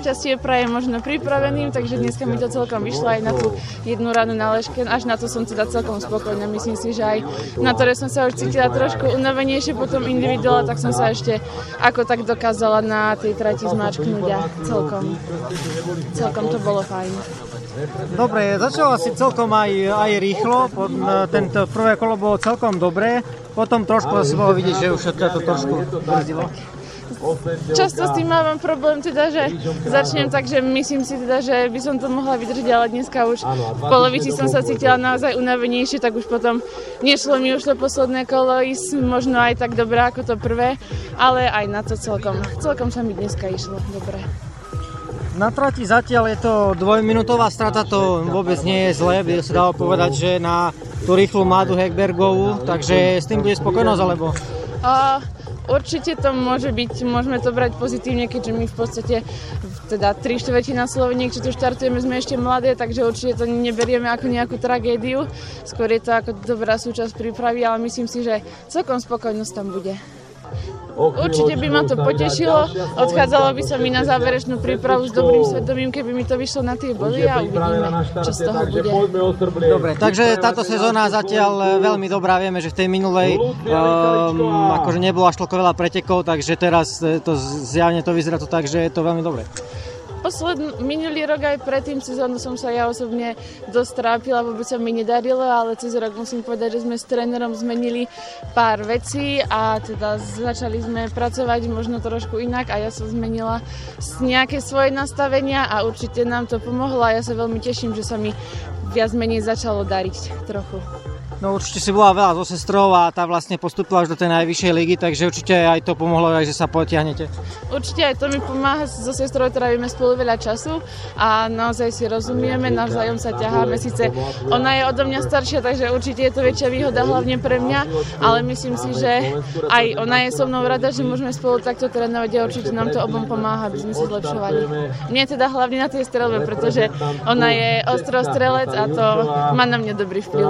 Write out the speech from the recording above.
šťastie praje možno pripraveným, takže dneska mi to celkom vyšlo aj na tú jednu ranu na ležke. Až na to som teda celkom spokojná. Myslím si, že aj na to, že som sa už cítila trošku unavenejšie potom individuále, tak som sa ešte ako tak dokázala na tej trati zmáčknúť a celkom, celkom to bolo fajn. Dobre, začalo asi celkom aj, aj rýchlo, tento prvé kolo bolo celkom dobré, potom trošku si bolo vidieť, že už to trošku brzdilo. Často s tým mám problém, teda, že začnem tak, že myslím si teda, že by som to mohla vydržať, ale dneska už v polovici som sa cítila naozaj unavenejšie, tak už potom nešlo mi už to posledné kolo ísť možno aj tak dobré ako to prvé, ale aj na to celkom, celkom sa mi dneska išlo dobre. Na trati zatiaľ je to dvojminútová strata, to vôbec nie je zlé, by sa dalo povedať, že na tú rýchlu Madu Hekbergovú, takže s tým bude spokojnosť, alebo? Uh, určite to môže byť, môžeme to brať pozitívne, keďže my v podstate teda 3 štvrtina Sloveniek, čo tu štartujeme, sme ešte mladé, takže určite to neberieme ako nejakú tragédiu. Skôr je to ako dobrá súčasť prípravy, ale myslím si, že celkom spokojnosť tam bude. Určite by ma to potešilo. Odchádzalo by sa mi na záverečnú prípravu s dobrým svedomím, keby mi to vyšlo na tie body a uvidíme, čo z toho bude. Dobre, takže táto sezóna zatiaľ veľmi dobrá. Vieme, že v tej minulej um, akože nebolo až toľko veľa pretekov, takže teraz to zjavne to vyzerá to tak, že je to veľmi dobré. Posledný, minulý rok aj predtým sezónu som sa ja osobne dosť trápila, vôbec sa mi nedarilo, ale cez rok musím povedať, že sme s trénerom zmenili pár vecí a teda začali sme pracovať možno trošku inak a ja som zmenila nejaké svoje nastavenia a určite nám to pomohlo a ja sa veľmi teším, že sa mi viac menej začalo dariť trochu. No určite si bola veľa so sestrou a tá vlastne postupila až do tej najvyššej ligy, takže určite aj to pomohlo, aj že sa potiahnete. Určite aj to mi pomáha so sestrou, trávime spolu veľa času a naozaj si rozumieme, navzájom sa ťaháme. Sice ona je odo mňa staršia, takže určite je to väčšia výhoda hlavne pre mňa, ale myslím si, že aj ona je so mnou rada, že môžeme spolu takto trénovať a určite nám to obom pomáha, aby sme sa zlepšovali. Mne teda hlavne na tej strelbe, pretože ona je ostrostrelec a to má na mňa dobrý vplyv.